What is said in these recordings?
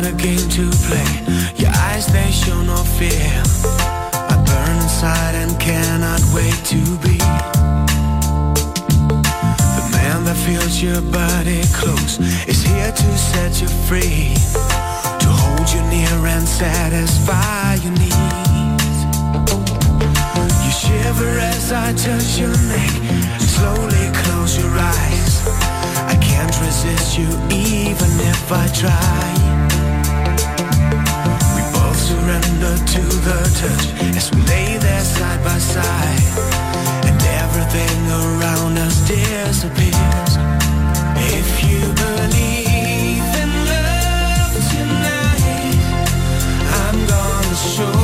Not a game to play. Your eyes, they show no fear. I burn inside and cannot wait to be the man that feels your body close. Is here to set you free, to hold you near and satisfy your needs. You shiver as I touch your neck. Slowly close your eyes. I can't resist you even if I try. Surrender to the touch as we lay there side by side. And everything around us disappears. If you believe in love tonight, I'm gonna show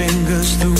fingers through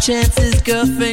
chances, girlfriend.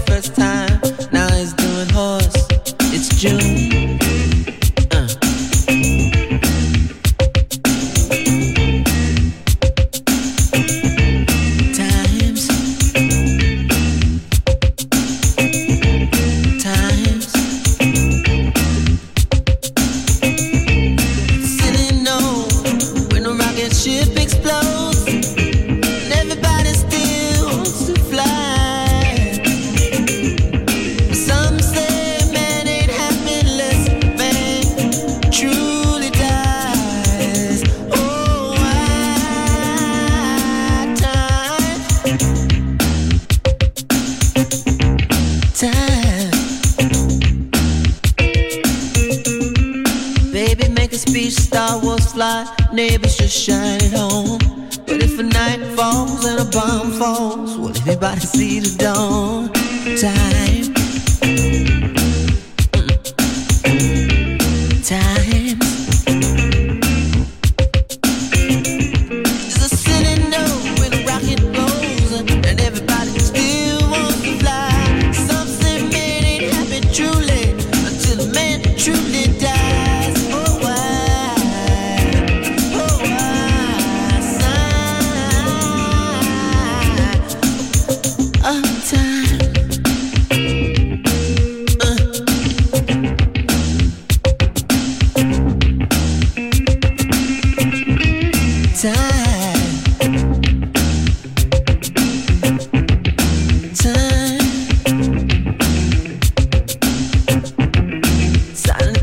first time.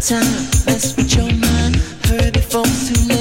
time. Mess with your mind. Hurry before too late.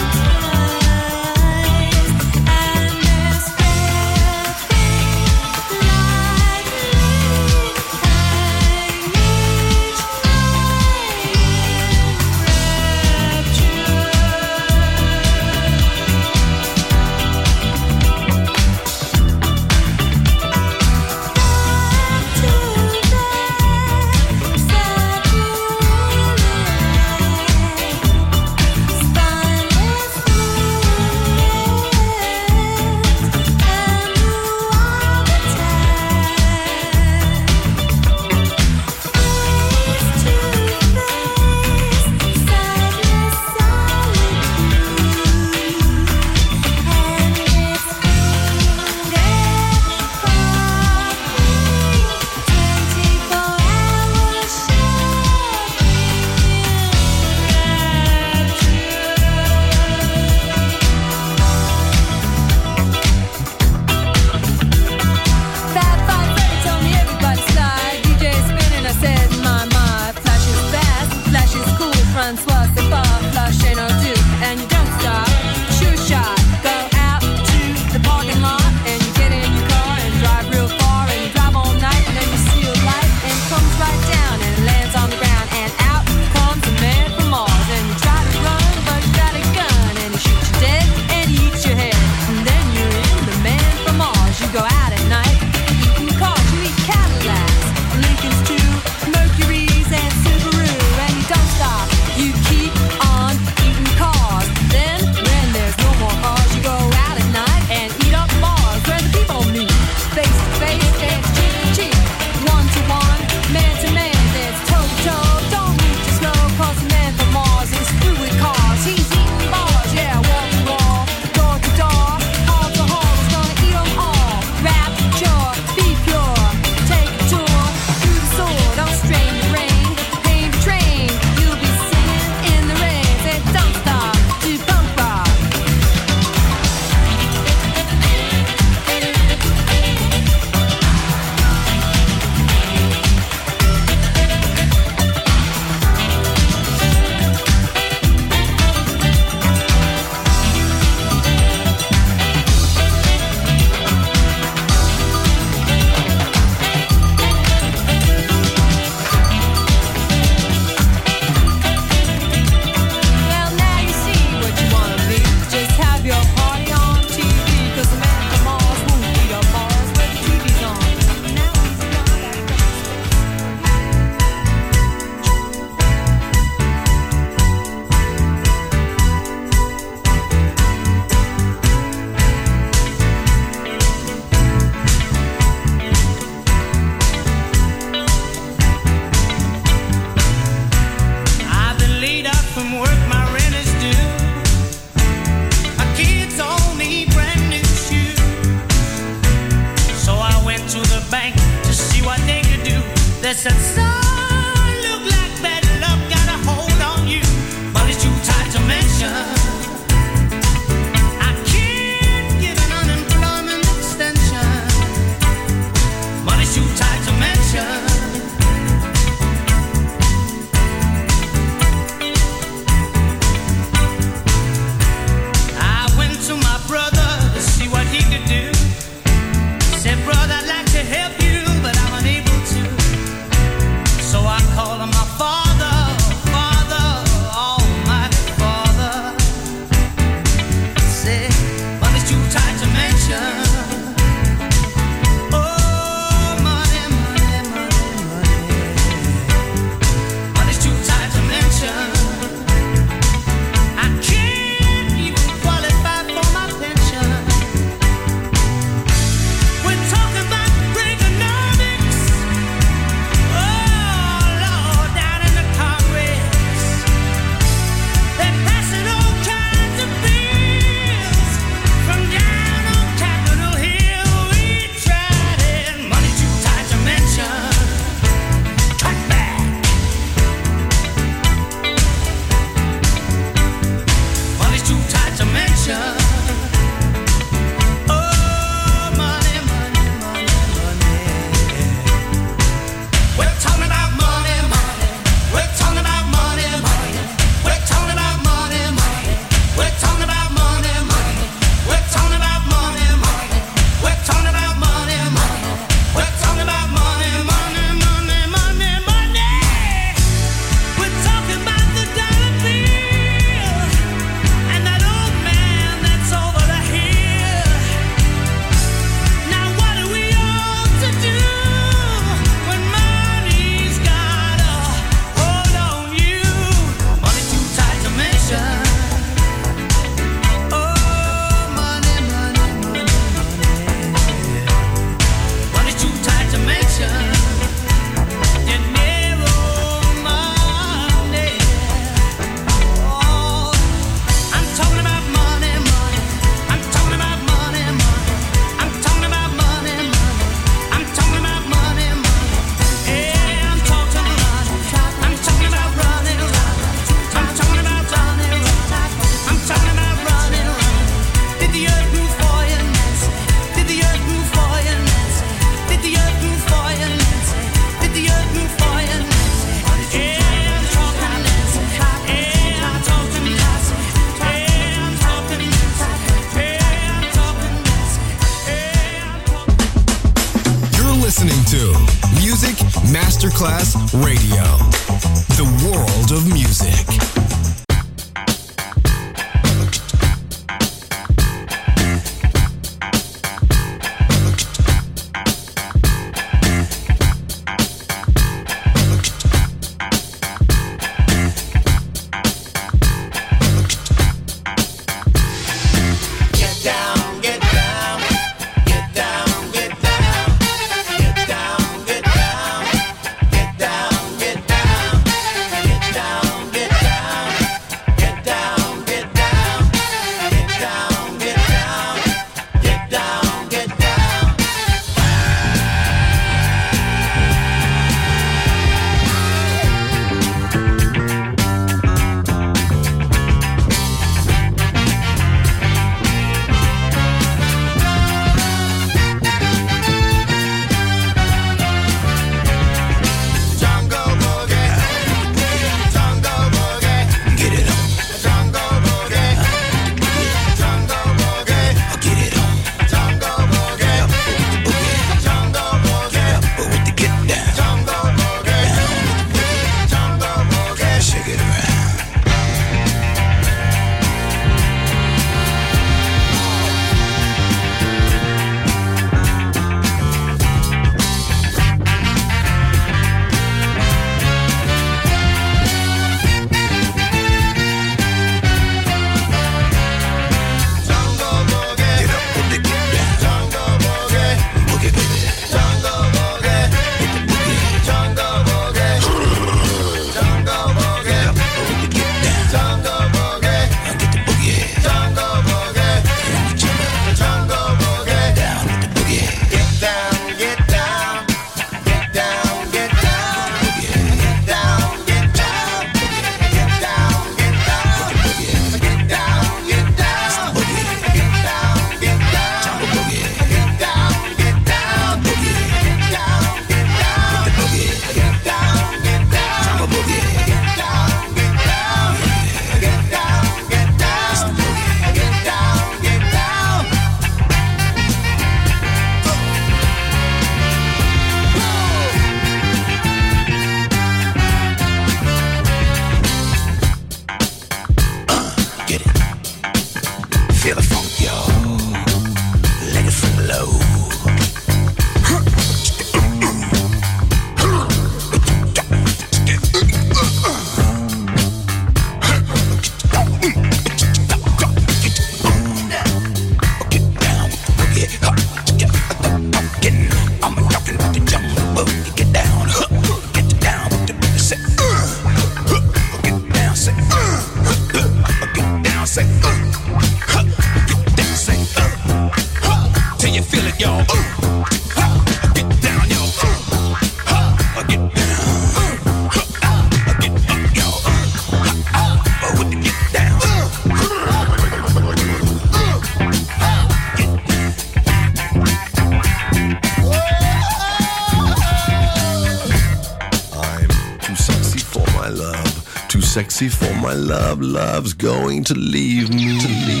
Before for my love, love's going to leave me. To leave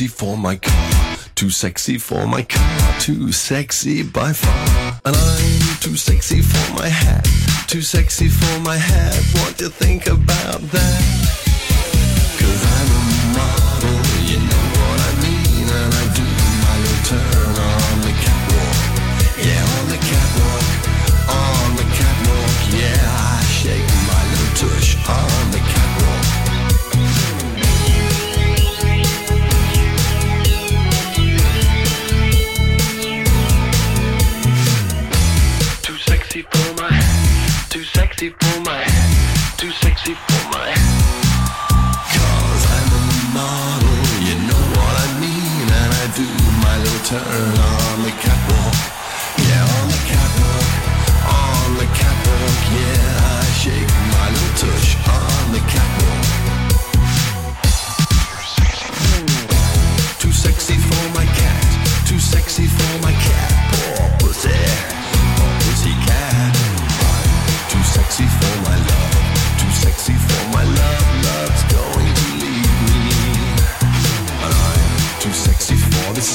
sexy for my car, too sexy for my car, too sexy by far. And I'm too sexy for my hat, too sexy for my hat. What do you think about that? Sexy for my. Too sexy for my. Cause I'm a model, you know what I mean. And I do my little turn on the catwalk. Yeah, on the catwalk, on the catwalk. Yeah, I shake my little tush on the catwalk. Too sexy for my cat, too sexy for my